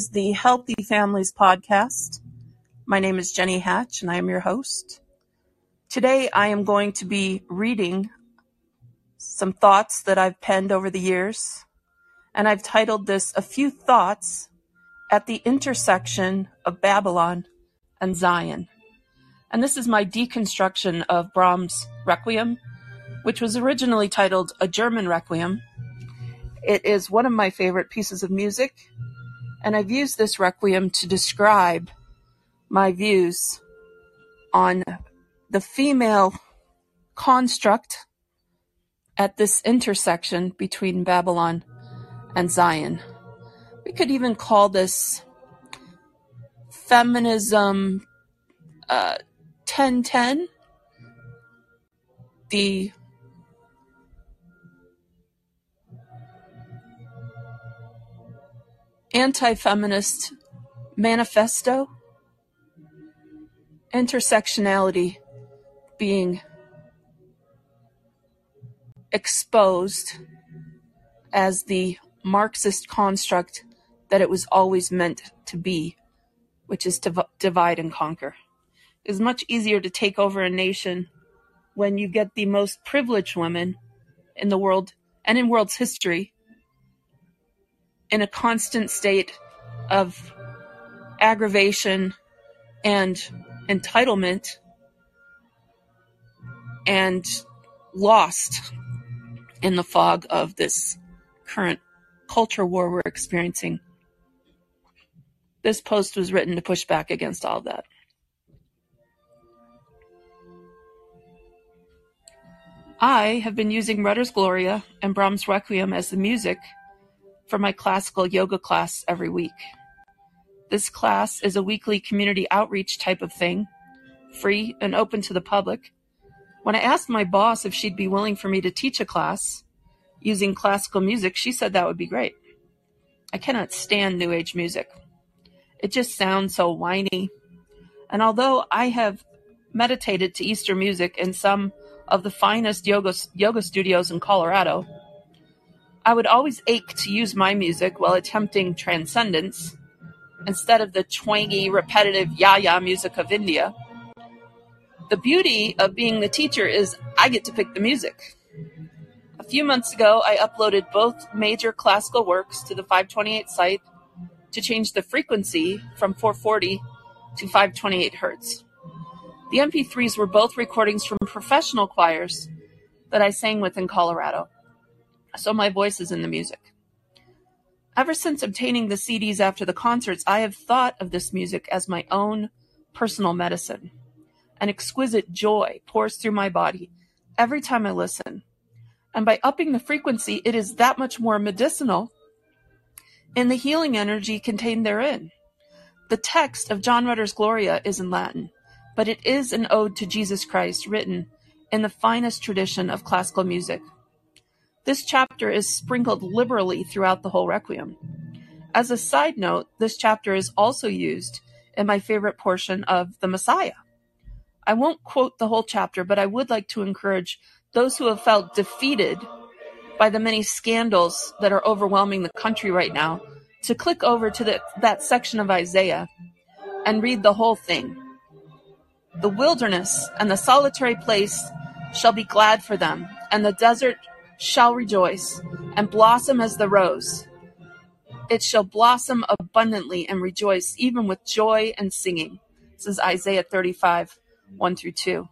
is the Healthy Families Podcast. My name is Jenny Hatch and I am your host. Today I am going to be reading some thoughts that I've penned over the years, and I've titled this A Few Thoughts at the Intersection of Babylon and Zion. And this is my deconstruction of Brahms' Requiem, which was originally titled A German Requiem. It is one of my favorite pieces of music and I've used this requiem to describe my views on the female construct at this intersection between Babylon and Zion. We could even call this feminism uh, 1010. The Anti-Feminist Manifesto, intersectionality being exposed as the Marxist construct that it was always meant to be, which is to divide and conquer. It is much easier to take over a nation when you get the most privileged women in the world and in world's history in a constant state of aggravation and entitlement and lost in the fog of this current culture war we're experiencing. This post was written to push back against all that. I have been using Rutter's Gloria and Brahms' Requiem as the music for my classical yoga class every week. This class is a weekly community outreach type of thing, free and open to the public. When I asked my boss if she'd be willing for me to teach a class using classical music, she said that would be great. I cannot stand New Age music. It just sounds so whiny. And although I have meditated to Eastern music in some of the finest yoga, yoga studios in Colorado, I would always ache to use my music while attempting transcendence instead of the twangy, repetitive ya-ya music of India. The beauty of being the teacher is I get to pick the music. A few months ago, I uploaded both major classical works to the 528 site to change the frequency from 440 to 528 hertz. The MP3s were both recordings from professional choirs that I sang with in Colorado so my voice is in the music. Ever since obtaining the CDs after the concerts, I have thought of this music as my own personal medicine. An exquisite joy pours through my body every time I listen. And by upping the frequency, it is that much more medicinal in the healing energy contained therein. The text of John Rutter's Gloria is in Latin, but it is an ode to Jesus Christ written in the finest tradition of classical music. This chapter is sprinkled liberally throughout the whole Requiem. As a side note, this chapter is also used in my favorite portion of The Messiah. I won't quote the whole chapter, but I would like to encourage those who have felt defeated by the many scandals that are overwhelming the country right now to click over to the, that section of Isaiah and read the whole thing. The wilderness and the solitary place shall be glad for them, and the desert shall rejoice, and blossom as the rose. It shall blossom abundantly and rejoice, even with joy and singing. This is Isaiah 35, 1 through 2.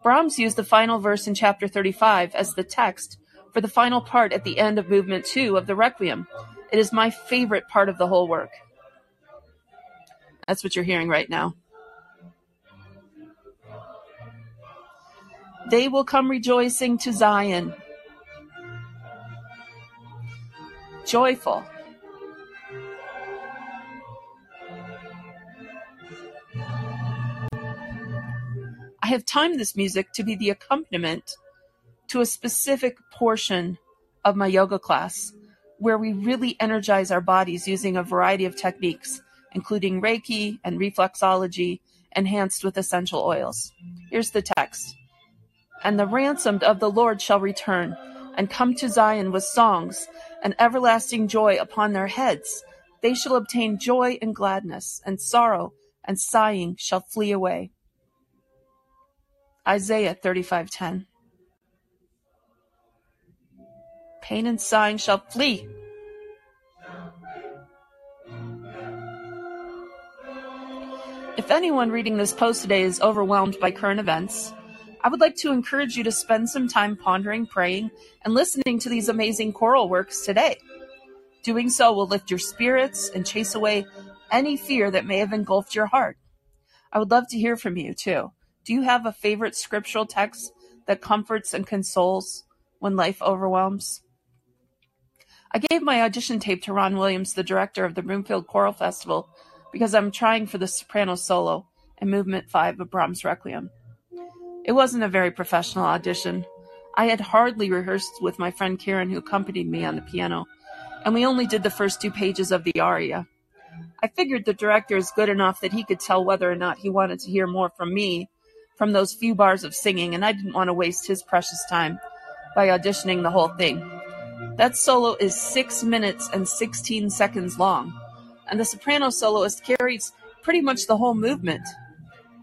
Brahms used the final verse in chapter 35 as the text for the final part at the end of movement 2 of the Requiem. It is my favorite part of the whole work. That's what you're hearing right now. They will come rejoicing to Zion joyful I have timed this music to be the accompaniment to a specific portion of my yoga class where we really energize our bodies using a variety of techniques, including Reiki and reflexology enhanced with essential oils. Here's the text. And the ransomed of the Lord shall return and come to Zion with songs and everlasting joy upon their heads. they shall obtain joy and gladness, and sorrow and sighing shall flee away. Isaiah 35:10 Pain and sighing shall flee. If anyone reading this post today is overwhelmed by current events, I would like to encourage you to spend some time pondering, praying, and listening to these amazing choral works today. Doing so will lift your spirits and chase away any fear that may have engulfed your heart. I would love to hear from you too. Do you have a favorite scriptural text that comforts and consoles when life overwhelms? I gave my audition tape to Ron Williams, the director of the Broomfield Choral Festival, because I'm trying for the soprano solo in Movement 5 of Brahms' Requiem. It wasn't a very professional audition. I had hardly rehearsed with my friend Karen, who accompanied me on the piano, and we only did the first two pages of the aria. I figured the director is good enough that he could tell whether or not he wanted to hear more from me from those few bars of singing, and I didn't want to waste his precious time by auditioning the whole thing. That solo is 6 minutes and 16 seconds long, and the soprano soloist carries pretty much the whole movement.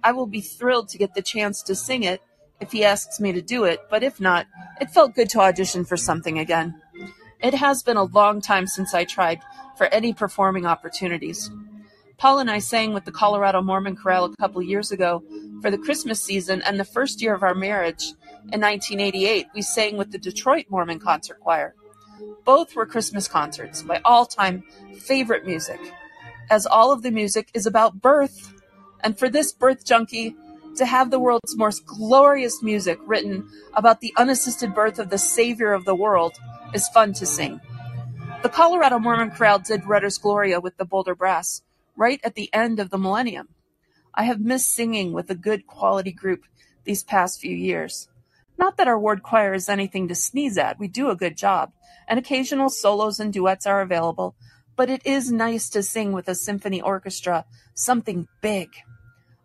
I will be thrilled to get the chance to sing it if he asks me to do it, but if not, it felt good to audition for something again. It has been a long time since I tried for any performing opportunities. Paul and I sang with the Colorado Mormon Chorale a couple years ago for the Christmas season, and the first year of our marriage, in 1988, we sang with the Detroit Mormon Concert Choir. Both were Christmas concerts, my all time favorite music, as all of the music is about birth. And for this birth junkie, to have the world's most glorious music written about the unassisted birth of the Savior of the world is fun to sing. The Colorado Mormon Chorale did Rutter's Gloria with the Boulder Brass right at the end of the millennium. I have missed singing with a good quality group these past few years. Not that our ward choir is anything to sneeze at, we do a good job, and occasional solos and duets are available, but it is nice to sing with a symphony orchestra, something big.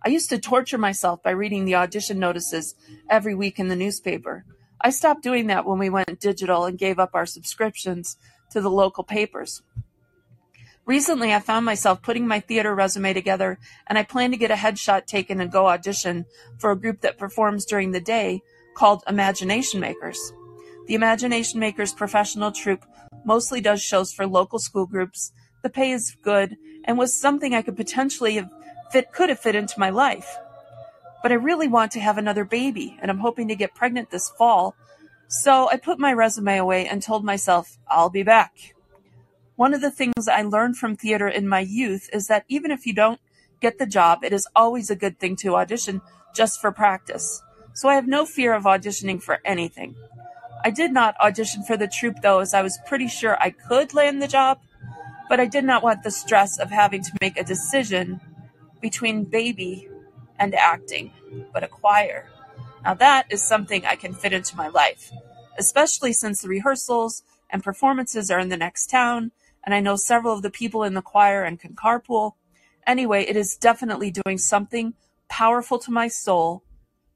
I used to torture myself by reading the audition notices every week in the newspaper. I stopped doing that when we went digital and gave up our subscriptions to the local papers. Recently, I found myself putting my theater resume together, and I plan to get a headshot taken and go audition for a group that performs during the day called Imagination Makers. The Imagination Makers professional troupe mostly does shows for local school groups. The pay is good and was something I could potentially have fit could have fit into my life. But I really want to have another baby, and I'm hoping to get pregnant this fall. So I put my resume away and told myself, I'll be back. One of the things I learned from theater in my youth is that even if you don't get the job, it is always a good thing to audition just for practice. So I have no fear of auditioning for anything. I did not audition for the troupe though, as I was pretty sure I could land the job, but I did not want the stress of having to make a decision between baby and acting, but a choir. Now that is something I can fit into my life, especially since the rehearsals and performances are in the next town, and I know several of the people in the choir and can carpool. Anyway, it is definitely doing something powerful to my soul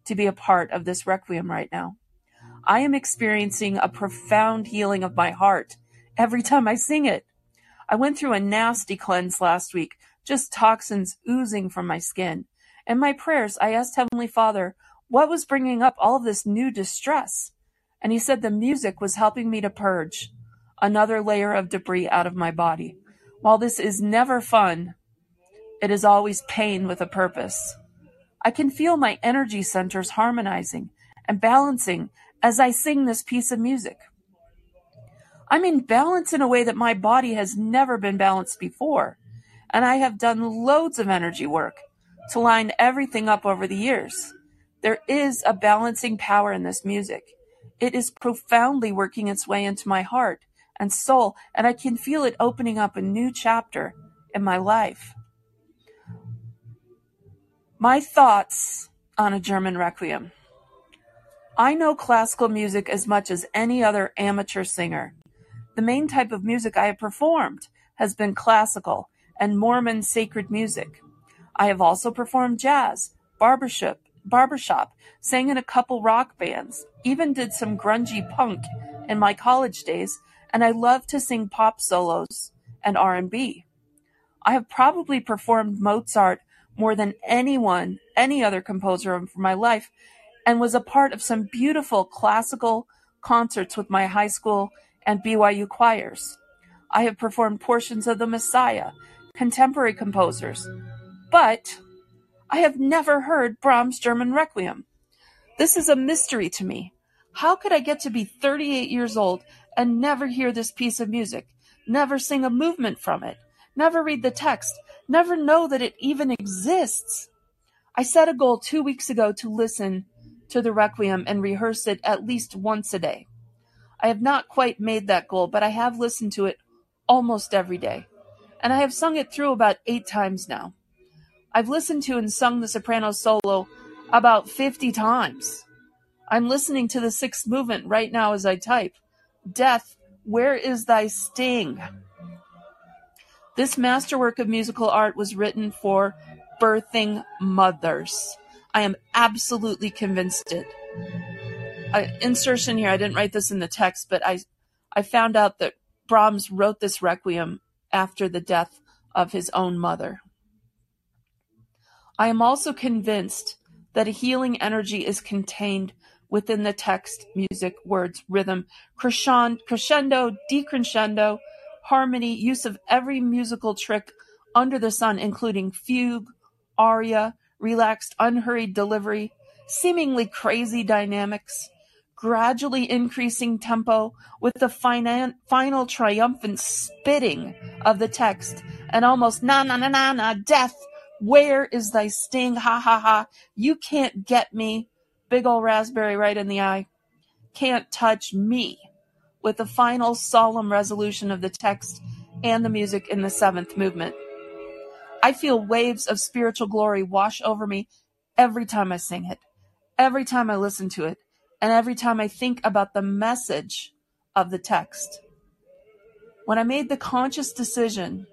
to be a part of this requiem right now. I am experiencing a profound healing of my heart every time I sing it. I went through a nasty cleanse last week, just toxins oozing from my skin. In my prayers, I asked Heavenly Father what was bringing up all this new distress. And he said the music was helping me to purge another layer of debris out of my body. While this is never fun, it is always pain with a purpose. I can feel my energy centers harmonizing and balancing as I sing this piece of music. I'm in balance in a way that my body has never been balanced before, and I have done loads of energy work to line everything up over the years. There is a balancing power in this music. It is profoundly working its way into my heart and soul, and I can feel it opening up a new chapter in my life. My thoughts on a German Requiem. I know classical music as much as any other amateur singer. The main type of music I have performed has been classical and Mormon sacred music. I have also performed jazz, barbershop, barbershop, sang in a couple rock bands, even did some grungy punk in my college days, and I love to sing pop solos and R&B. I have probably performed Mozart more than anyone, any other composer of my life, and was a part of some beautiful classical concerts with my high school and BYU choirs. I have performed portions of The Messiah, contemporary composers, but I have never heard Brahms' German Requiem. This is a mystery to me. How could I get to be 38 years old and never hear this piece of music, never sing a movement from it, never read the text, never know that it even exists? I set a goal two weeks ago to listen to the Requiem and rehearse it at least once a day. I have not quite made that goal, but I have listened to it almost every day, and I have sung it through about eight times now. I've listened to and sung the soprano solo about 50 times. I'm listening to the sixth movement right now as I type. Death, where is thy sting? This masterwork of musical art was written for birthing mothers. I am absolutely convinced it. Uh, insertion here, I didn't write this in the text, but I, I found out that Brahms wrote this requiem after the death of his own mother. I am also convinced that a healing energy is contained within the text, music, words, rhythm, crescendo, decrescendo, harmony, use of every musical trick under the sun, including fugue, aria, relaxed, unhurried delivery, seemingly crazy dynamics, gradually increasing tempo with the final triumphant spitting of the text, and almost na na na na na, death, where is thy sting? Ha ha ha, you can't get me big old raspberry right in the eye, can't touch me, with the final solemn resolution of the text and the music in the seventh movement. I feel waves of spiritual glory wash over me every time I sing it, every time I listen to it, and every time I think about the message of the text. When I made the conscious decision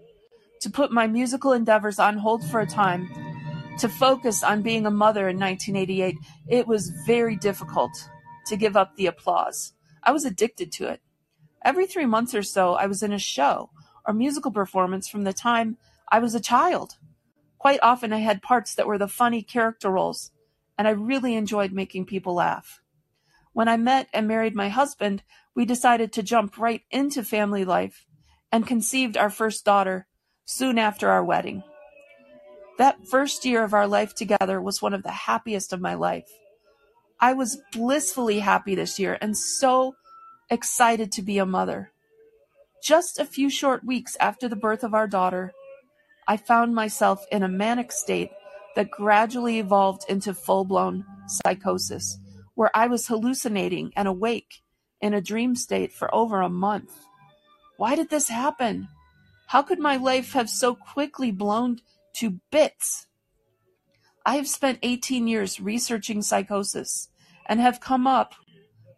to put my musical endeavors on hold for a time to focus on being a mother in 1988, it was very difficult to give up the applause. I was addicted to it. Every three months or so, I was in a show or musical performance from the time I was a child. Quite often, I had parts that were the funny character roles, and I really enjoyed making people laugh. When I met and married my husband, we decided to jump right into family life and conceived our first daughter soon after our wedding. That first year of our life together was one of the happiest of my life. I was blissfully happy this year and so excited to be a mother. Just a few short weeks after the birth of our daughter, I found myself in a manic state that gradually evolved into full blown psychosis, where I was hallucinating and awake in a dream state for over a month. Why did this happen? How could my life have so quickly blown to bits. I have spent 18 years researching psychosis and have come up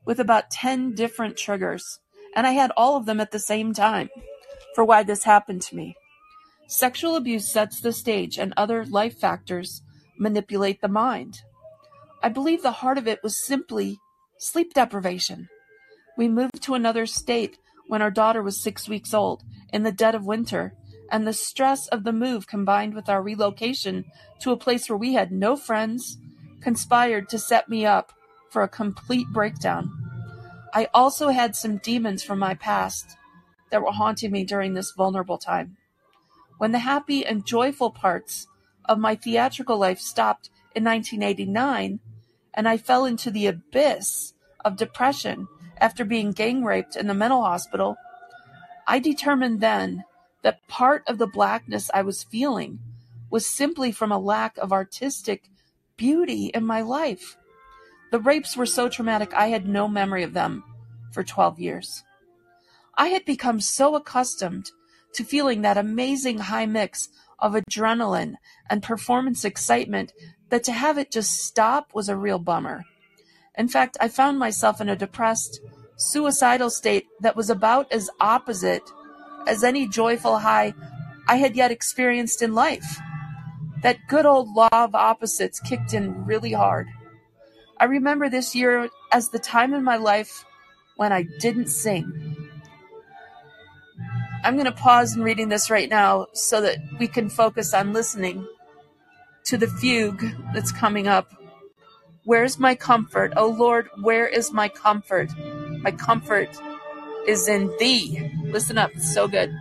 with about 10 different triggers, and I had all of them at the same time for why this happened to me. Sexual abuse sets the stage, and other life factors manipulate the mind. I believe the heart of it was simply sleep deprivation. We moved to another state when our daughter was six weeks old in the dead of winter and the stress of the move combined with our relocation to a place where we had no friends conspired to set me up for a complete breakdown. I also had some demons from my past that were haunting me during this vulnerable time. When the happy and joyful parts of my theatrical life stopped in 1989 and I fell into the abyss of depression after being gang raped in the mental hospital, I determined then that part of the blackness I was feeling was simply from a lack of artistic beauty in my life. The rapes were so traumatic, I had no memory of them for 12 years. I had become so accustomed to feeling that amazing high mix of adrenaline and performance excitement that to have it just stop was a real bummer. In fact, I found myself in a depressed, suicidal state that was about as opposite as any joyful high I had yet experienced in life. That good old law of opposites kicked in really hard. I remember this year as the time in my life when I didn't sing. I'm going to pause in reading this right now so that we can focus on listening to the fugue that's coming up. Where's my comfort? Oh Lord, where is my comfort? My comfort is in thee. Listen up, so good.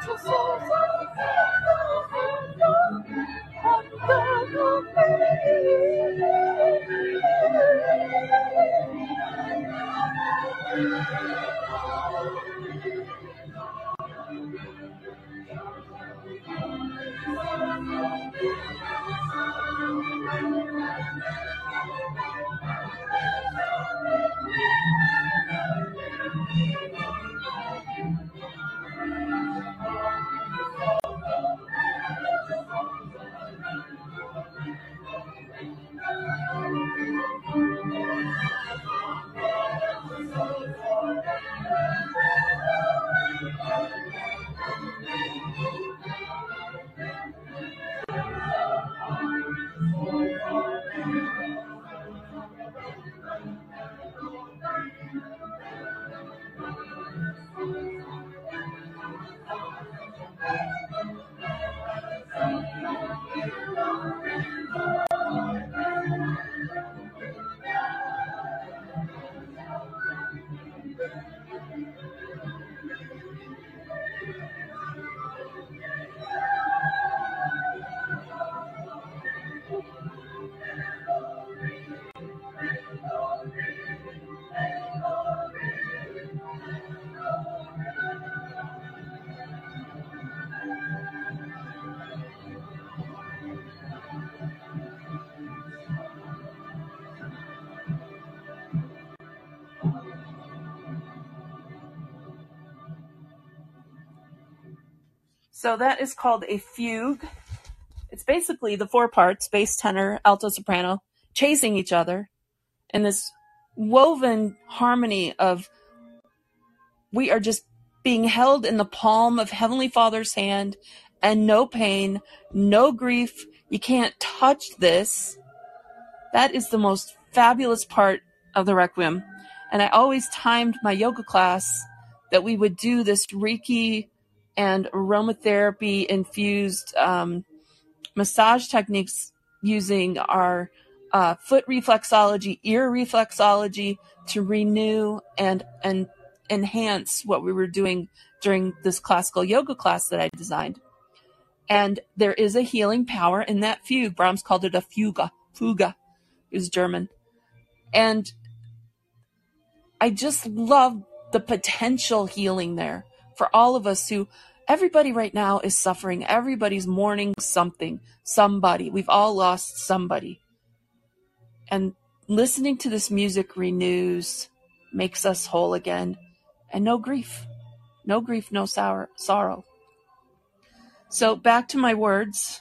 出发 So that is called a fugue. It's basically the four parts bass, tenor, alto, soprano chasing each other in this woven harmony of we are just being held in the palm of Heavenly Father's hand and no pain, no grief. You can't touch this. That is the most fabulous part of the Requiem. And I always timed my yoga class that we would do this Reiki and aromatherapy infused um, massage techniques using our uh, foot reflexology, ear reflexology to renew and and enhance what we were doing during this classical yoga class that I designed. And there is a healing power in that fugue. Brahms called it a fuga. Fuga is German. And I just love the potential healing there for all of us who everybody right now is suffering. Everybody's mourning something, somebody. We've all lost somebody. And listening to this music renews, makes us whole again, and no grief. No grief, no sour, sorrow. So back to my words.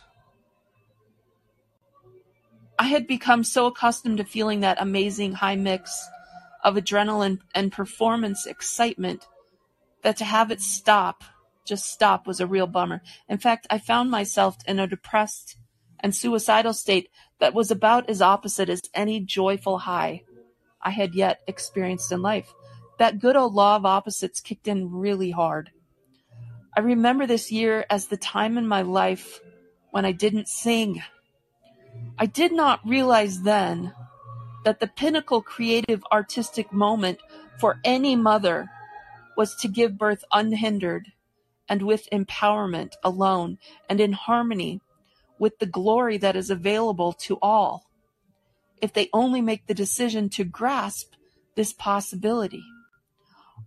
I had become so accustomed to feeling that amazing high mix of adrenaline and performance excitement that to have it stop, just stop, was a real bummer. In fact, I found myself in a depressed and suicidal state that was about as opposite as any joyful high I had yet experienced in life. That good old law of opposites kicked in really hard. I remember this year as the time in my life when I didn't sing. I did not realize then that the pinnacle creative artistic moment for any mother was to give birth unhindered and with empowerment alone and in harmony with the glory that is available to all if they only make the decision to grasp this possibility.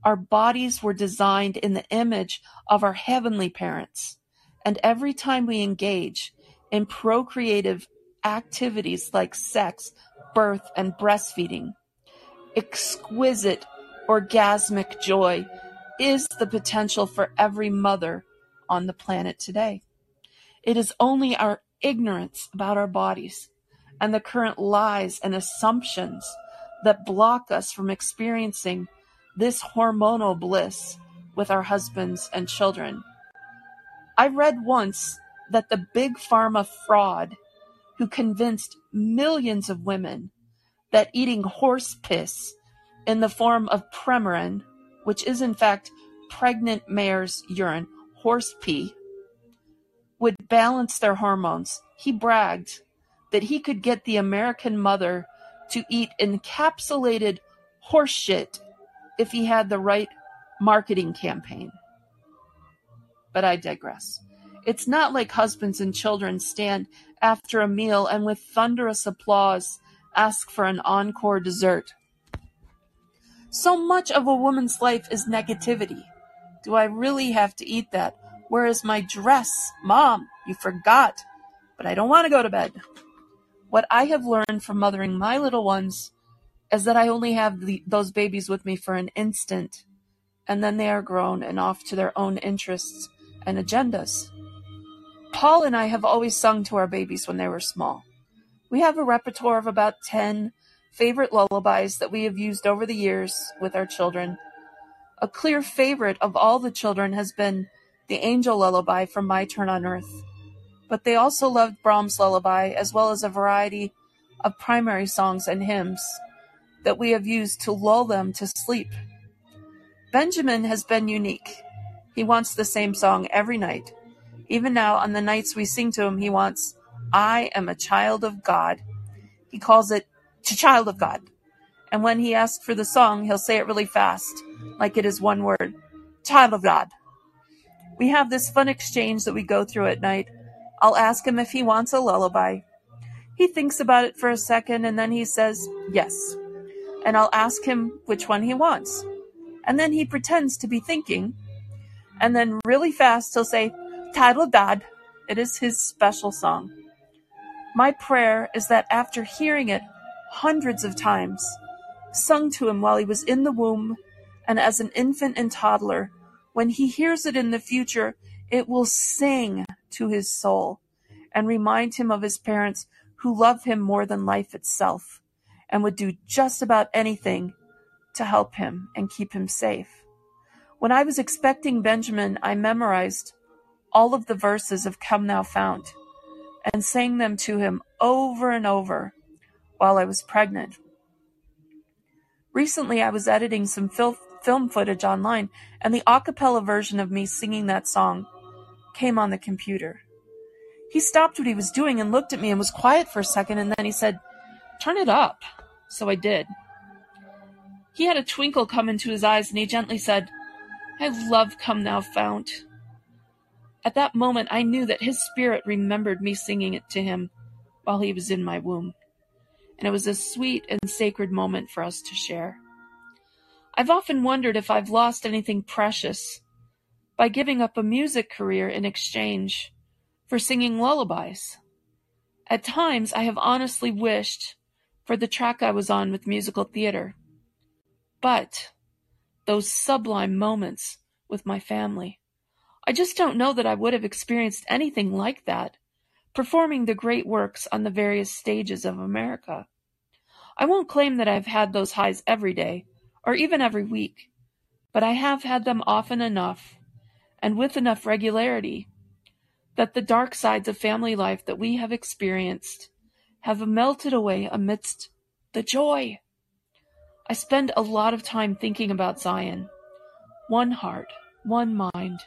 Our bodies were designed in the image of our heavenly parents, and every time we engage in procreative activities like sex, birth, and breastfeeding, exquisite orgasmic joy is the potential for every mother on the planet today. It is only our ignorance about our bodies and the current lies and assumptions that block us from experiencing this hormonal bliss with our husbands and children. I read once that the big pharma fraud who convinced millions of women that eating horse piss in the form of Premarin, which is in fact pregnant mare's urine, horse pee, would balance their hormones. He bragged that he could get the American mother to eat encapsulated horseshit if he had the right marketing campaign. But I digress. It's not like husbands and children stand after a meal and with thunderous applause ask for an encore dessert. So much of a woman's life is negativity. Do I really have to eat that? Where is my dress? Mom, you forgot. But I don't want to go to bed. What I have learned from mothering my little ones is that I only have the, those babies with me for an instant, and then they are grown and off to their own interests and agendas. Paul and I have always sung to our babies when they were small. We have a repertoire of about 10 favorite lullabies that we have used over the years with our children. A clear favorite of all the children has been the Angel Lullaby from My Turn on Earth but they also loved Brahms' lullaby as well as a variety of primary songs and hymns that we have used to lull them to sleep. Benjamin has been unique. He wants the same song every night. Even now, on the nights we sing to him, he wants, I am a child of God. He calls it, child of God. And when he asks for the song, he'll say it really fast, like it is one word, child of God. We have this fun exchange that we go through at night I'll ask him if he wants a lullaby. He thinks about it for a second and then he says, yes. And I'll ask him which one he wants. And then he pretends to be thinking. And then really fast he'll say, Title God, It is his special song. My prayer is that after hearing it hundreds of times, sung to him while he was in the womb and as an infant and toddler, when he hears it in the future, it will sing to his soul and remind him of his parents who love him more than life itself and would do just about anything to help him and keep him safe. When I was expecting Benjamin, I memorized all of the verses of Come Thou Fount and sang them to him over and over while I was pregnant. Recently, I was editing some fil- film footage online, and the a cappella version of me singing that song came on the computer. He stopped what he was doing and looked at me and was quiet for a second and then he said, Turn it up. So I did. He had a twinkle come into his eyes and he gently said, I love Come Thou Fount. At that moment, I knew that his spirit remembered me singing it to him while he was in my womb. And it was a sweet and sacred moment for us to share. I've often wondered if I've lost anything precious by giving up a music career in exchange for singing lullabies. At times I have honestly wished for the track I was on with musical theater. But those sublime moments with my family, I just don't know that I would have experienced anything like that performing the great works on the various stages of America. I won't claim that I've had those highs every day, or even every week, but I have had them often enough, and with enough regularity, that the dark sides of family life that we have experienced have melted away amidst the joy. I spend a lot of time thinking about Zion. One heart, one mind.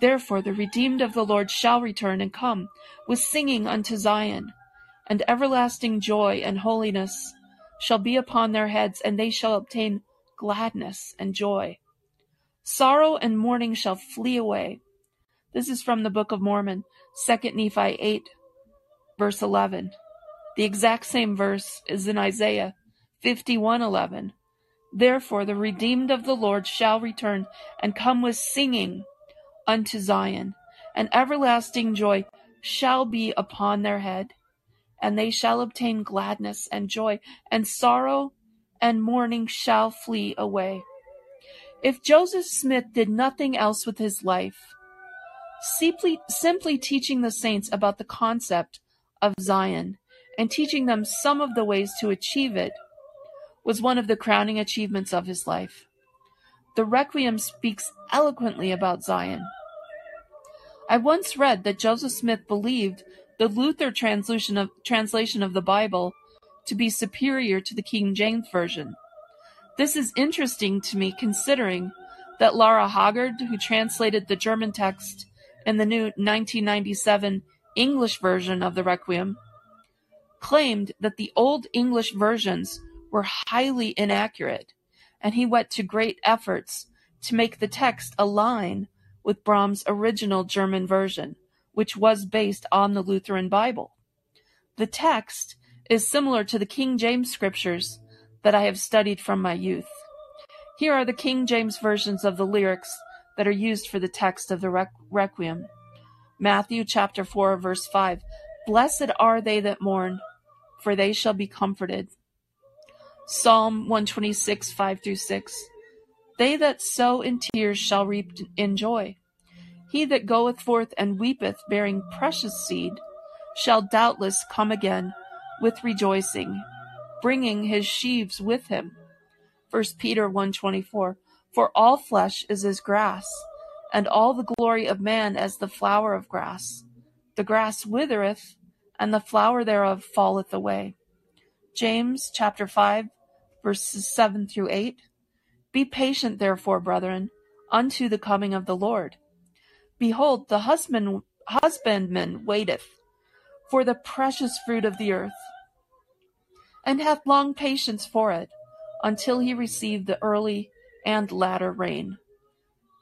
Therefore the redeemed of the Lord shall return and come with singing unto Zion, and everlasting joy and holiness shall be upon their heads, and they shall obtain gladness and joy. Sorrow and mourning shall flee away. This is from the Book of Mormon, 2 Nephi 8, verse 11. The exact same verse is in Isaiah 51:11. Therefore the redeemed of the Lord shall return and come with singing unto Zion, and everlasting joy shall be upon their head, and they shall obtain gladness and joy, and sorrow and mourning shall flee away. If Joseph Smith did nothing else with his life, simply, simply teaching the saints about the concept of Zion and teaching them some of the ways to achieve it was one of the crowning achievements of his life. The Requiem speaks eloquently about Zion. I once read that Joseph Smith believed the Luther translation of, translation of the Bible to be superior to the King James Version. This is interesting to me considering that Lara Hoggard, who translated the German text in the new 1997 English version of the Requiem, claimed that the Old English versions were highly inaccurate, and he went to great efforts to make the text align with Brahms' original German version, which was based on the Lutheran Bible. The text is similar to the King James scriptures that I have studied from my youth. Here are the King James versions of the lyrics that are used for the text of the Requiem. Matthew chapter 4 verse 5. Blessed are they that mourn, for they shall be comforted. Psalm 126, 5 through 6. They that sow in tears shall reap in joy. He that goeth forth and weepeth, bearing precious seed, shall doubtless come again with rejoicing, bringing his sheaves with him. 1 Peter 1:24 For all flesh is as grass, and all the glory of man as the flower of grass. The grass withereth, and the flower thereof falleth away. James chapter 5 verses 7 through 8. Be patient, therefore, brethren, unto the coming of the Lord. Behold, the husband, husbandman waiteth for the precious fruit of the earth, and hath long patience for it, until he receive the early and latter rain.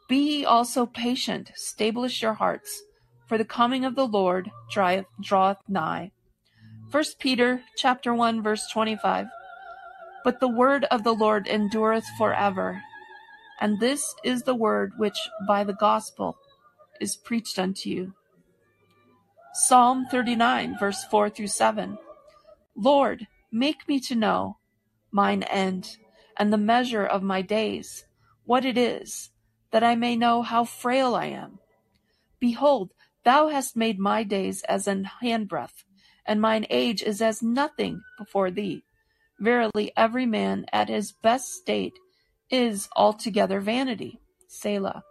Be ye also patient, stablish your hearts, for the coming of the Lord draweth nigh. 1 Peter chapter 1 verse 25 but the word of the Lord endureth for ever. And this is the word which by the gospel is preached unto you. Psalm 39, verse 4 through 7. Lord, make me to know mine end and the measure of my days, what it is, that I may know how frail I am. Behold, thou hast made my days as an handbreadth, and mine age is as nothing before thee. Verily every man at his best state is altogether vanity. Selah.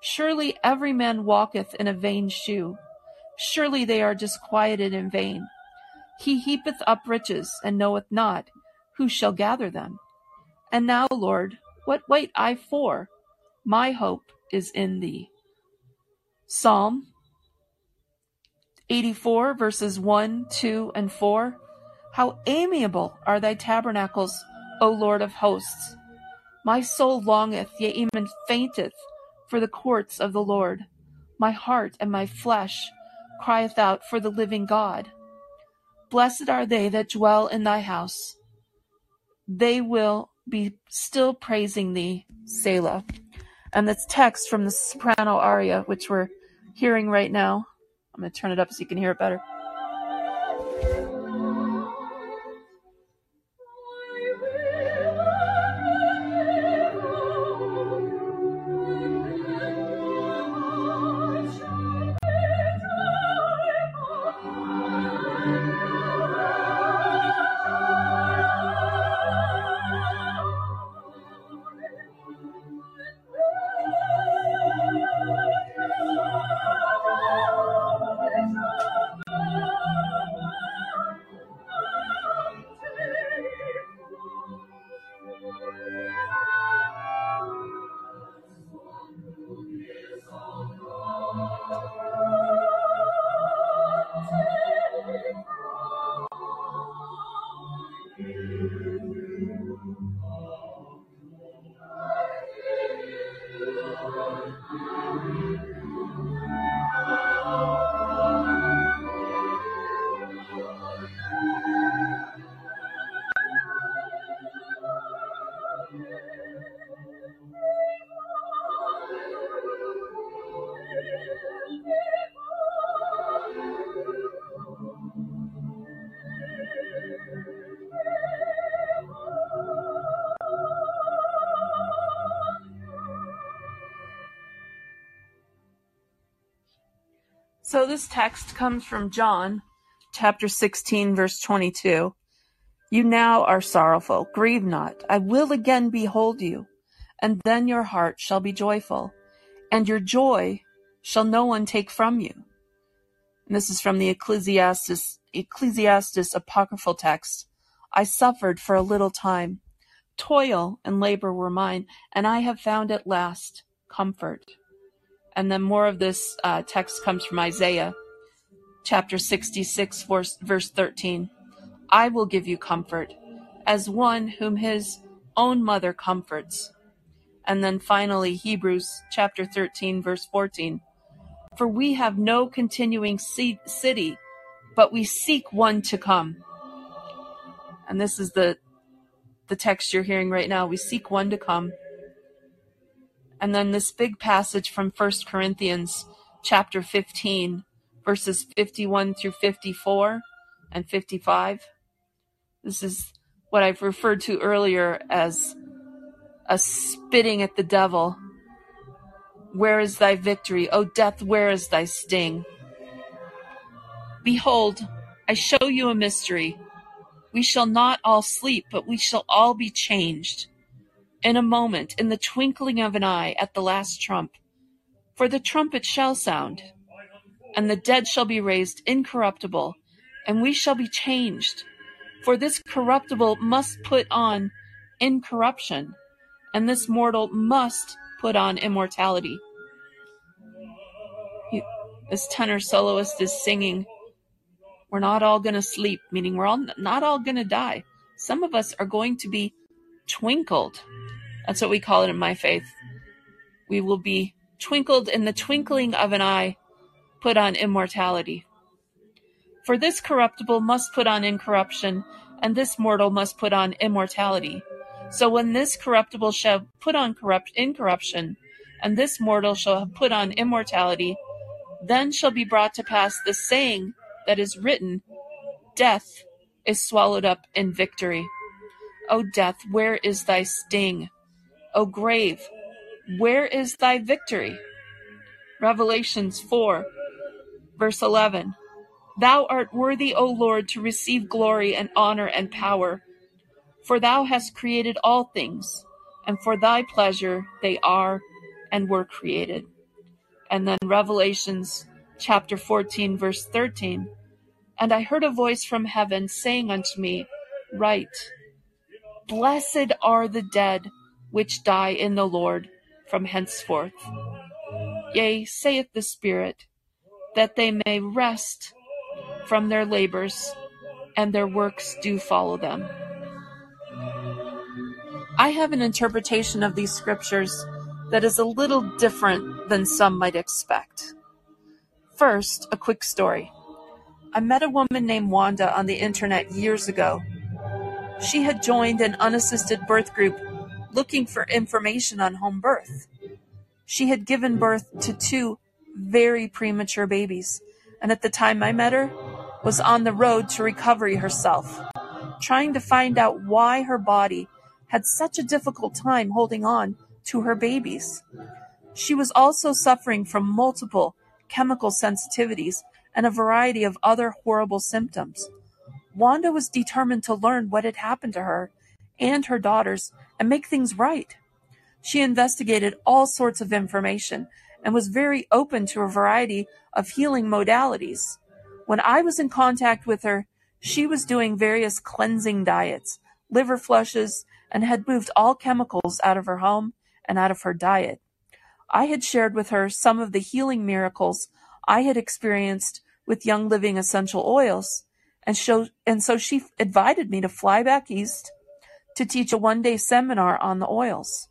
Surely every man walketh in a vain shoe. Surely they are disquieted in vain. He heapeth up riches, and knoweth not who shall gather them. And now, Lord, what wait I for? My hope is in thee. Psalm 84, verses 1, 2, and 4. How amiable are thy tabernacles, O Lord of hosts! My soul longeth, yea, even fainteth, for the courts of the Lord. My heart and my flesh crieth out for the living God. Blessed are they that dwell in thy house. They will be still praising thee, Selah. And that's text from the soprano aria, which we're hearing right now. I'm going to turn it up so you can hear it better. So this text comes from John chapter 16, verse 22. You now are sorrowful. Grieve not. I will again behold you, and then your heart shall be joyful, and your joy shall no one take from you. And this is from the Ecclesiastes, Ecclesiastes apocryphal text. I suffered for a little time. Toil and labor were mine, and I have found at last comfort. And then more of this uh, text comes from Isaiah chapter 66, verse, verse 13. I will give you comfort as one whom his own mother comforts. And then finally, Hebrews chapter 13, verse 14. For we have no continuing city, but we seek one to come. And this is the, the text you're hearing right now. We seek one to come. And then this big passage from 1 Corinthians chapter 15, verses 51 through 54 and 55. This is what I've referred to earlier as a spitting at the devil. Where is thy victory? O death, where is thy sting? Behold, I show you a mystery. We shall not all sleep, but we shall all be changed in a moment, in the twinkling of an eye, at the last trump. For the trumpet shall sound, and the dead shall be raised incorruptible, and we shall be changed. For this corruptible must put on incorruption, and this mortal must put on immortality. He, this tenor soloist is singing, We're not all going to sleep, meaning we're all not all going to die. Some of us are going to be twinkled that's what we call it in my faith. We will be twinkled in the twinkling of an eye, put on immortality. For this corruptible must put on incorruption, and this mortal must put on immortality. So when this corruptible shall put on corrupt incorruption, and this mortal shall have put on immortality, then shall be brought to pass the saying that is written, Death is swallowed up in victory. O death, where is thy sting? O grave, where is thy victory? Revelations 4, verse 11. Thou art worthy, O Lord, to receive glory and honor and power, for thou hast created all things, and for thy pleasure they are and were created. And then Revelations chapter 14, verse 13. And I heard a voice from heaven saying unto me, Write, Blessed are the dead which die in the Lord from henceforth. Yea, saith the Spirit, that they may rest from their labors, and their works do follow them. I have an interpretation of these scriptures that is a little different than some might expect. First, a quick story. I met a woman named Wanda on the internet years ago. She had joined an unassisted birth group looking for information on home birth. She had given birth to two very premature babies, and at the time I met her, was on the road to recovery herself, trying to find out why her body had such a difficult time holding on to her babies. She was also suffering from multiple chemical sensitivities and a variety of other horrible symptoms. Wanda was determined to learn what had happened to her and her daughters and make things right. She investigated all sorts of information and was very open to a variety of healing modalities. When I was in contact with her, she was doing various cleansing diets, liver flushes, and had moved all chemicals out of her home and out of her diet. I had shared with her some of the healing miracles I had experienced with Young Living essential oils, and, show, and so she invited me to fly back east to teach a one-day seminar on the oils.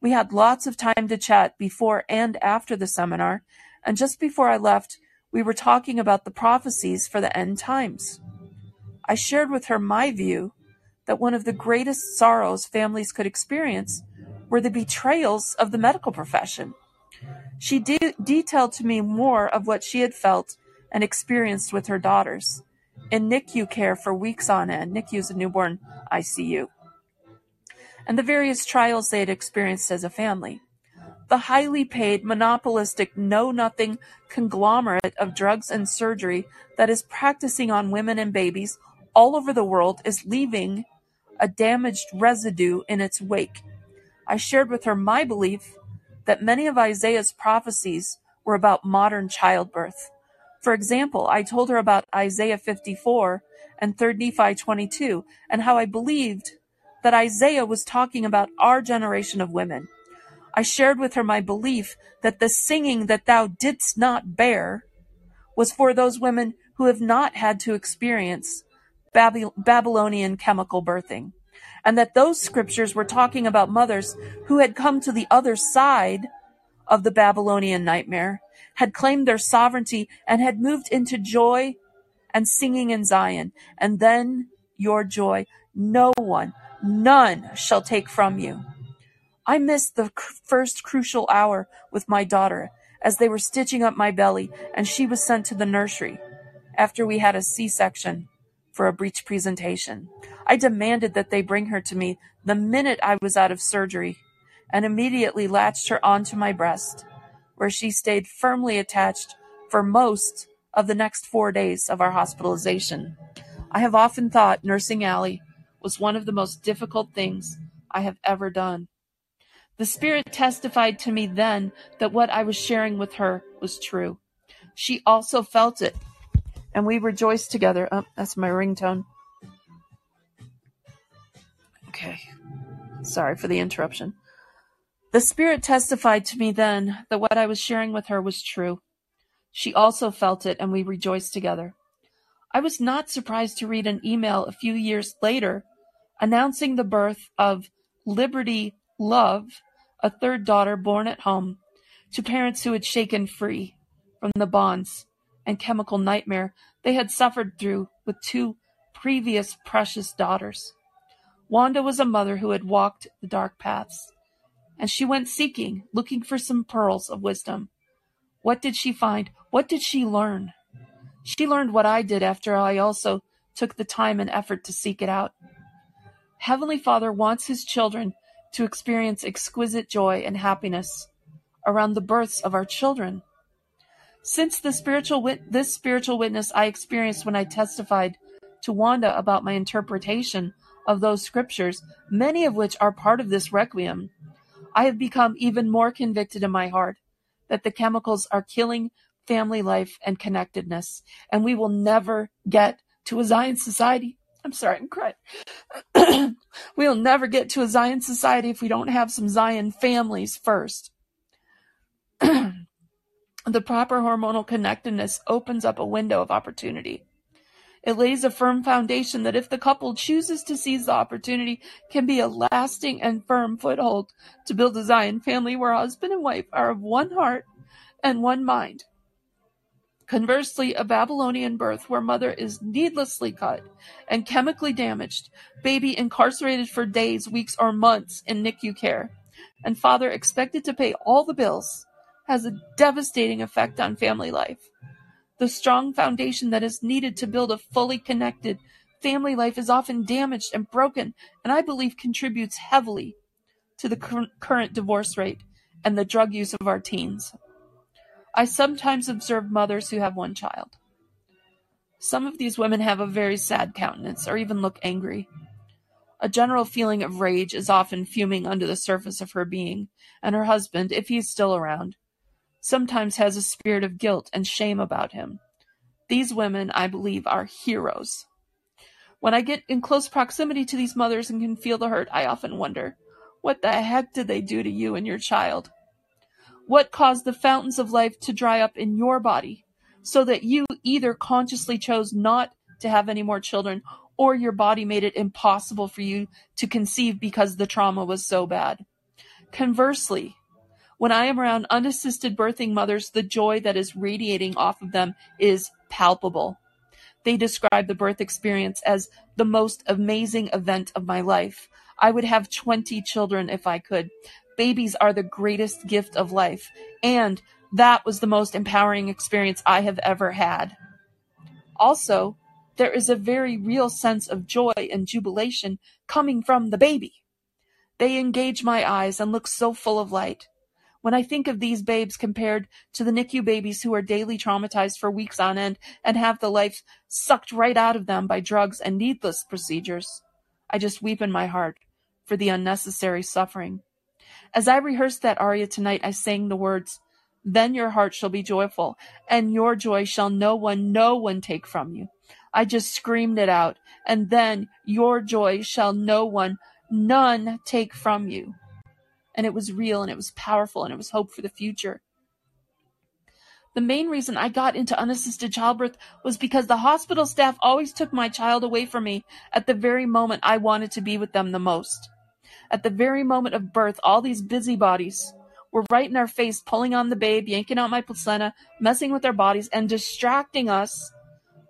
We had lots of time to chat before and after the seminar, and just before I left, we were talking about the prophecies for the end times. I shared with her my view that one of the greatest sorrows families could experience were the betrayals of the medical profession. She de- detailed to me more of what she had felt and experienced with her daughters in NICU care for weeks on end. NICU is a newborn ICU and the various trials they had experienced as a family. the highly paid, monopolistic, know-nothing conglomerate of drugs and surgery that is practicing on women and babies all over the world is leaving a damaged residue in its wake. I shared with her my belief that many of Isaiah's prophecies were about modern childbirth. For example, I told her about Isaiah 54 and 3 Nephi 22 and how I believed that Isaiah was talking about our generation of women. I shared with her my belief that the singing that thou didst not bear was for those women who have not had to experience Babylonian chemical birthing, and that those scriptures were talking about mothers who had come to the other side of the Babylonian nightmare, had claimed their sovereignty, and had moved into joy and singing in Zion. And then your joy, no one, none shall take from you. I missed the first crucial hour with my daughter as they were stitching up my belly and she was sent to the nursery after we had a C-section for a breech presentation. I demanded that they bring her to me the minute I was out of surgery and immediately latched her onto my breast, where she stayed firmly attached for most of the next four days of our hospitalization. I have often thought nursing Allie was one of the most difficult things I have ever done. The Spirit testified to me then that what I was sharing with her was true. She also felt it, and we rejoiced together. Oh, that's my ringtone. Okay. Sorry for the interruption. The Spirit testified to me then that what I was sharing with her was true. She also felt it, and we rejoiced together. I was not surprised to read an email a few years later announcing the birth of Liberty Love, a third daughter born at home, to parents who had shaken free from the bonds and chemical nightmare they had suffered through with two previous precious daughters. Wanda was a mother who had walked the dark paths, and she went seeking, looking for some pearls of wisdom. What did she find? What did she learn? She learned what I did after I also took the time and effort to seek it out. Heavenly Father wants His children to experience exquisite joy and happiness around the births of our children. Since the spiritual wit- this spiritual witness I experienced when I testified to Wanda about my interpretation of those scriptures, many of which are part of this requiem, I have become even more convicted in my heart that the chemicals are killing family life and connectedness, and we will never get to a Zion society I'm sorry, I'm crying. we'll never get to a Zion society if we don't have some Zion families first. the proper hormonal connectedness opens up a window of opportunity. It lays a firm foundation that if the couple chooses to seize the opportunity can be a lasting and firm foothold to build a Zion family where husband and wife are of one heart and one mind. Conversely, a Babylonian birth where mother is needlessly cut and chemically damaged, baby incarcerated for days, weeks, or months in NICU care, and father expected to pay all the bills, has a devastating effect on family life. The strong foundation that is needed to build a fully connected family life is often damaged and broken, and I believe contributes heavily to the current divorce rate and the drug use of our teens. I sometimes observe mothers who have one child. Some of these women have a very sad countenance or even look angry. A general feeling of rage is often fuming under the surface of her being, and her husband, if he is still around, sometimes has a spirit of guilt and shame about him. These women, I believe, are heroes. When I get in close proximity to these mothers and can feel the hurt, I often wonder, what the heck did they do to you and your child? What caused the fountains of life to dry up in your body, so that you either consciously chose not to have any more children, or your body made it impossible for you to conceive because the trauma was so bad? Conversely, when I am around unassisted birthing mothers, the joy that is radiating off of them is palpable. They describe the birth experience as the most amazing event of my life. I would have 20 children if I could. Babies are the greatest gift of life, and that was the most empowering experience I have ever had. Also, there is a very real sense of joy and jubilation coming from the baby. They engage my eyes and look so full of light. When I think of these babes compared to the NICU babies who are daily traumatized for weeks on end and have the life sucked right out of them by drugs and needless procedures, I just weep in my heart for the unnecessary suffering. As I rehearsed that aria tonight, I sang the words, Then your heart shall be joyful, and your joy shall no one, no one take from you. I just screamed it out, and then your joy shall no one, none take from you and it was real and it was powerful and it was hope for the future. The main reason I got into unassisted childbirth was because the hospital staff always took my child away from me at the very moment I wanted to be with them the most. At the very moment of birth, all these busybodies were right in our face, pulling on the babe, yanking out my placenta, messing with our bodies, and distracting us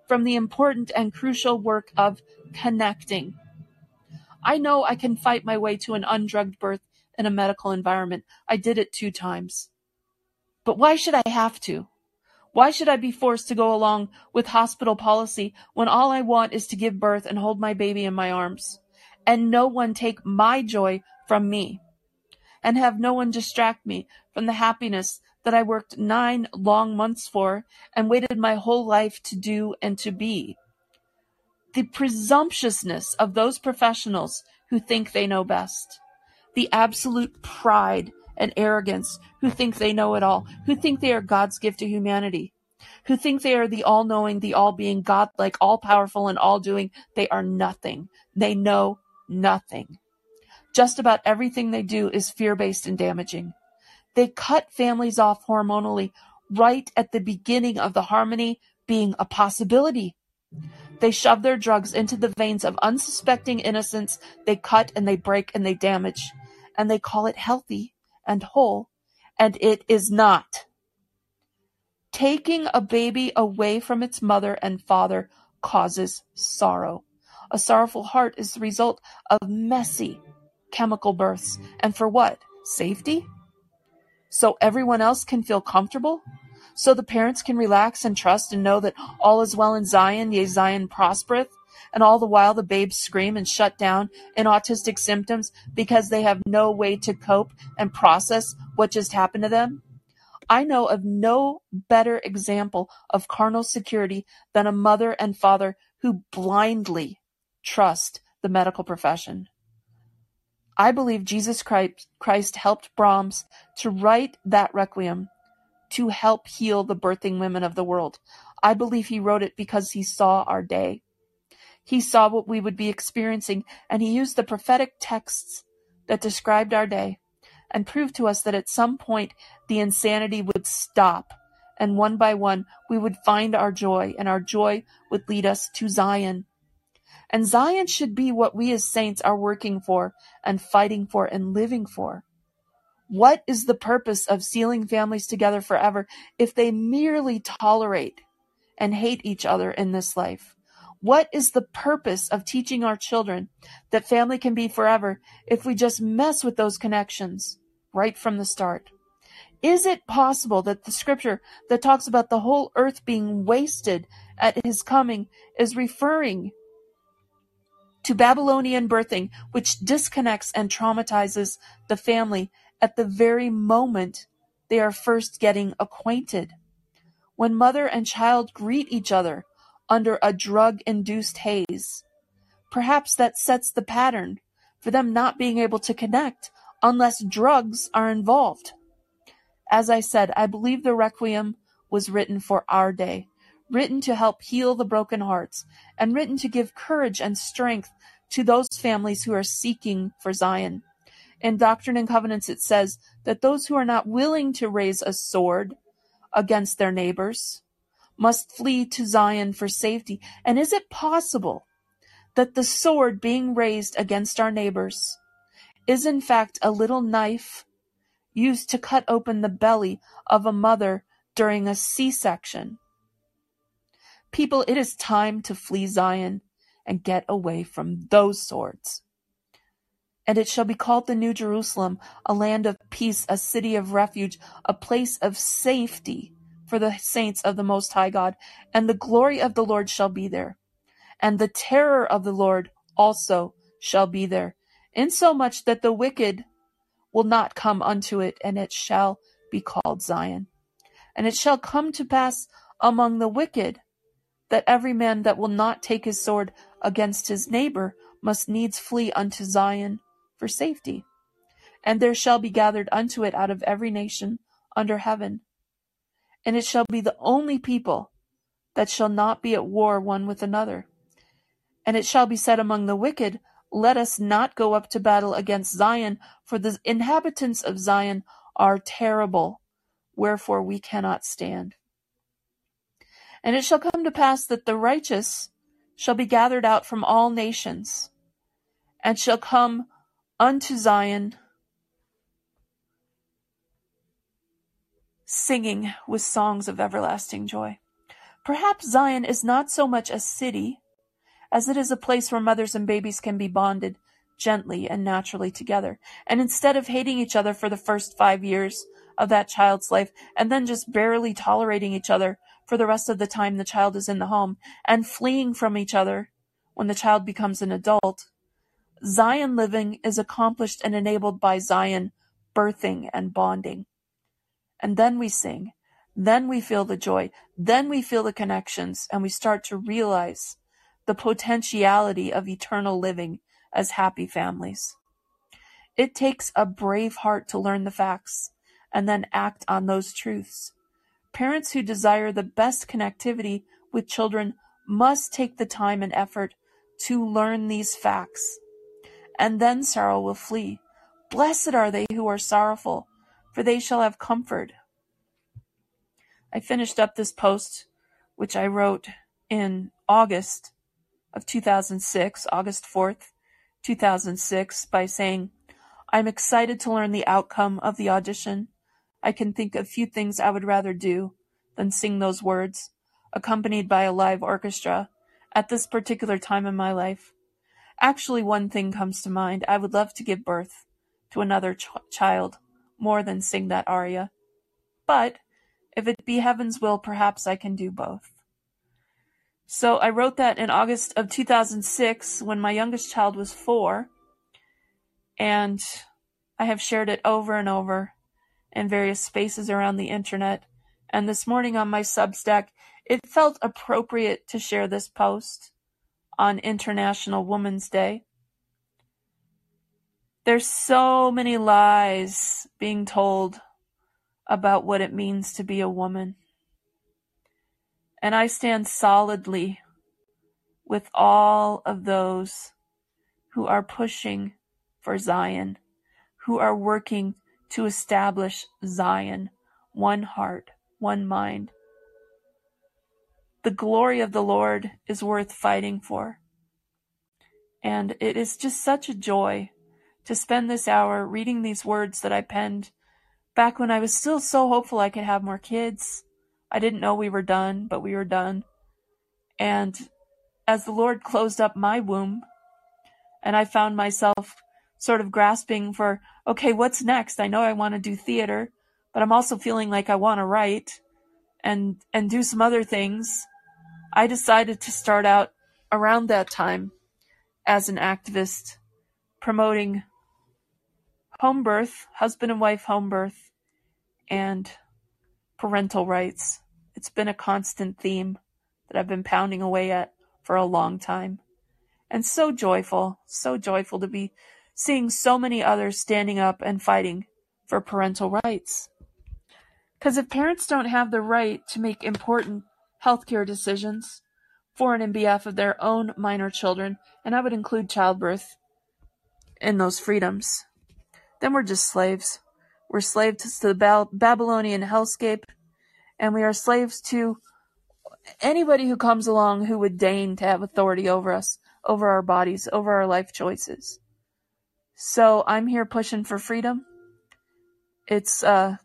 from the important and crucial work of connecting. I know I can fight my way to an undrugged birth in a medical environment. I did it two times. But why should I have to? Why should I be forced to go along with hospital policy when all I want is to give birth and hold my baby in my arms? And no one take my joy from me. And have no one distract me from the happiness that I worked nine long months for and waited my whole life to do and to be. The presumptuousness of those professionals who think they know best the absolute pride and arrogance who think they know it all, who think they are God's gift to humanity, who think they are the all knowing, the all being, God like, all powerful, and all doing. They are nothing. They know nothing. Just about everything they do is fear based and damaging. They cut families off hormonally right at the beginning of the harmony being a possibility. They shove their drugs into the veins of unsuspecting innocents. They cut and they break and they damage and they call it healthy and whole, and it is not. Taking a baby away from its mother and father causes sorrow. A sorrowful heart is the result of messy chemical births. And for what? Safety? So everyone else can feel comfortable? So the parents can relax and trust and know that all is well in Zion, yea, Zion prospereth? and all the while the babes scream and shut down in autistic symptoms because they have no way to cope and process what just happened to them? I know of no better example of carnal security than a mother and father who blindly trust the medical profession. I believe Jesus Christ helped Brahms to write that requiem to help heal the birthing women of the world. I believe he wrote it because he saw our day. He saw what we would be experiencing, and he used the prophetic texts that described our day and proved to us that at some point the insanity would stop, and one by one we would find our joy, and our joy would lead us to Zion. And Zion should be what we as saints are working for and fighting for and living for. What is the purpose of sealing families together forever if they merely tolerate and hate each other in this life? What is the purpose of teaching our children that family can be forever if we just mess with those connections right from the start? Is it possible that the scripture that talks about the whole earth being wasted at his coming is referring to Babylonian birthing, which disconnects and traumatizes the family at the very moment they are first getting acquainted? When mother and child greet each other under a drug-induced haze. Perhaps that sets the pattern for them not being able to connect unless drugs are involved. As I said, I believe the Requiem was written for our day, written to help heal the broken hearts, and written to give courage and strength to those families who are seeking for Zion. In Doctrine and Covenants, it says that those who are not willing to raise a sword against their neighbors must flee to Zion for safety? And is it possible that the sword being raised against our neighbors is in fact a little knife used to cut open the belly of a mother during a C-section? People, it is time to flee Zion and get away from those swords. And it shall be called the New Jerusalem, a land of peace, a city of refuge, a place of safety for the saints of the Most High God, and the glory of the Lord shall be there, and the terror of the Lord also shall be there, insomuch that the wicked will not come unto it, and it shall be called Zion. And it shall come to pass among the wicked that every man that will not take his sword against his neighbor must needs flee unto Zion for safety. And there shall be gathered unto it out of every nation under heaven. And it shall be the only people that shall not be at war one with another. And it shall be said among the wicked, Let us not go up to battle against Zion, for the inhabitants of Zion are terrible, wherefore we cannot stand. And it shall come to pass that the righteous shall be gathered out from all nations, and shall come unto Zion, singing with songs of everlasting joy. Perhaps Zion is not so much a city as it is a place where mothers and babies can be bonded gently and naturally together. And instead of hating each other for the first five years of that child's life and then just barely tolerating each other for the rest of the time the child is in the home and fleeing from each other when the child becomes an adult. Zion living is accomplished and enabled by Zion birthing and bonding. And then we sing. Then we feel the joy. Then we feel the connections and we start to realize the potentiality of eternal living as happy families. It takes a brave heart to learn the facts and then act on those truths. Parents who desire the best connectivity with children must take the time and effort to learn these facts, and then sorrow will flee. Blessed are they who are sorrowful, for they shall have comfort. I finished up this post, which I wrote in August of 2006, August 4th, 2006, by saying, I'm excited to learn the outcome of the audition. I can think of few things I would rather do than sing those words, accompanied by a live orchestra, at this particular time in my life. Actually, one thing comes to mind. I would love to give birth to another ch- child more than sing that aria. But if it be heaven's will, perhaps I can do both. So I wrote that in August of 2006 when my youngest child was four, and I have shared it over and over in various spaces around the internet. And this morning on my Substack, it felt appropriate to share this post on International Women's Day. There's so many lies being told about what it means to be a woman. And I stand solidly with all of those who are pushing for Zion, who are working to establish Zion, one heart, one mind. The glory of the Lord is worth fighting for. And it is just such a joy to spend this hour reading these words that I penned back when I was still so hopeful I could have more kids. I didn't know we were done, but we were done. And as the Lord closed up my womb, and I found myself sort of grasping for, okay, what's next? I know I want to do theater, but I'm also feeling like I want to write and, and do some other things. I decided to start out around that time as an activist promoting home birth, husband and wife home birth, and parental rights. It's been a constant theme that I've been pounding away at for a long time. And so joyful, so joyful to be seeing so many others standing up and fighting for parental rights. Because if parents don't have the right to make important healthcare decisions for and in behalf of their own minor children, and I would include childbirth in those freedoms, then we're just slaves. We're slaves to the Babylonian hellscape, and we are slaves to anybody who comes along who would deign to have authority over us, over our bodies, over our life choices. So I'm here pushing for freedom. It's uh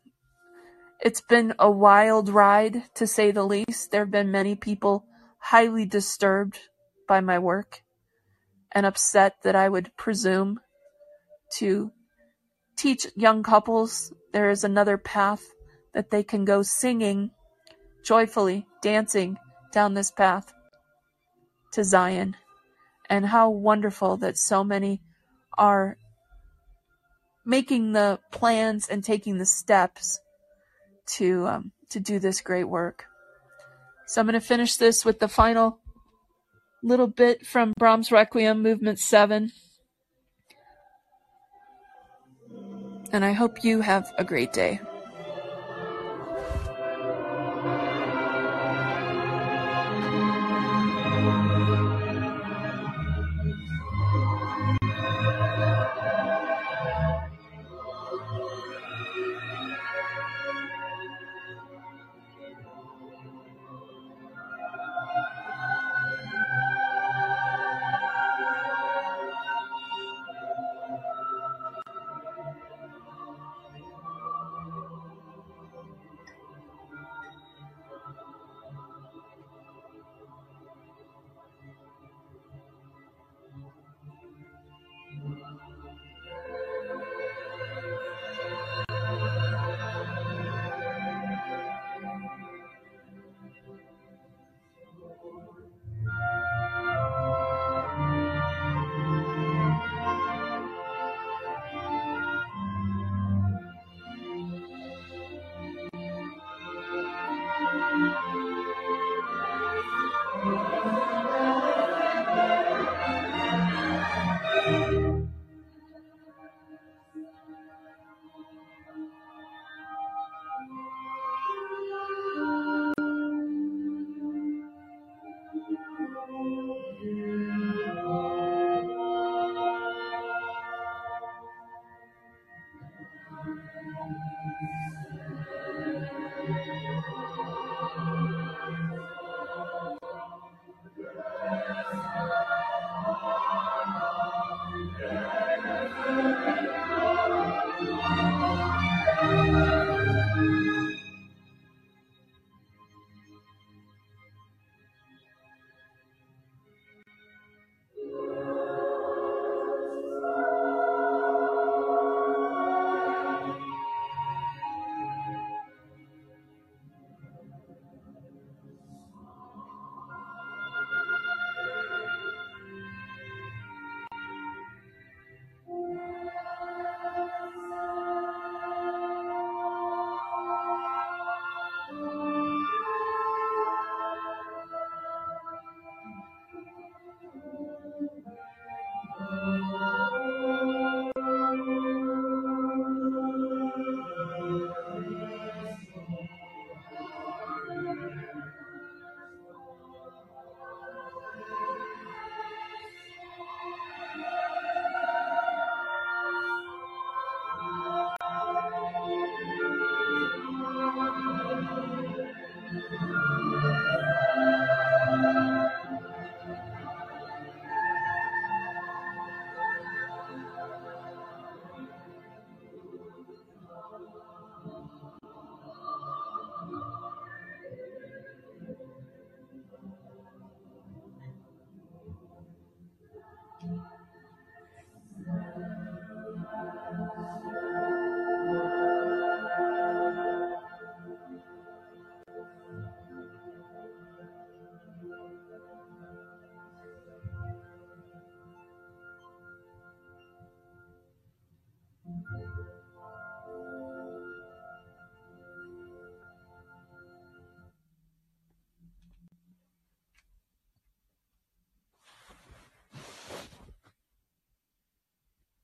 it's been a wild ride to say the least. There have been many people highly disturbed by my work and upset that I would presume to teach young couples there is another path that they can go singing joyfully, dancing down this path to Zion. And how wonderful that so many are making the plans and taking the steps to um, to do this great work. So I'm going to finish this with the final little bit from Brahms Requiem, Movement 7. And I hope you have a great day.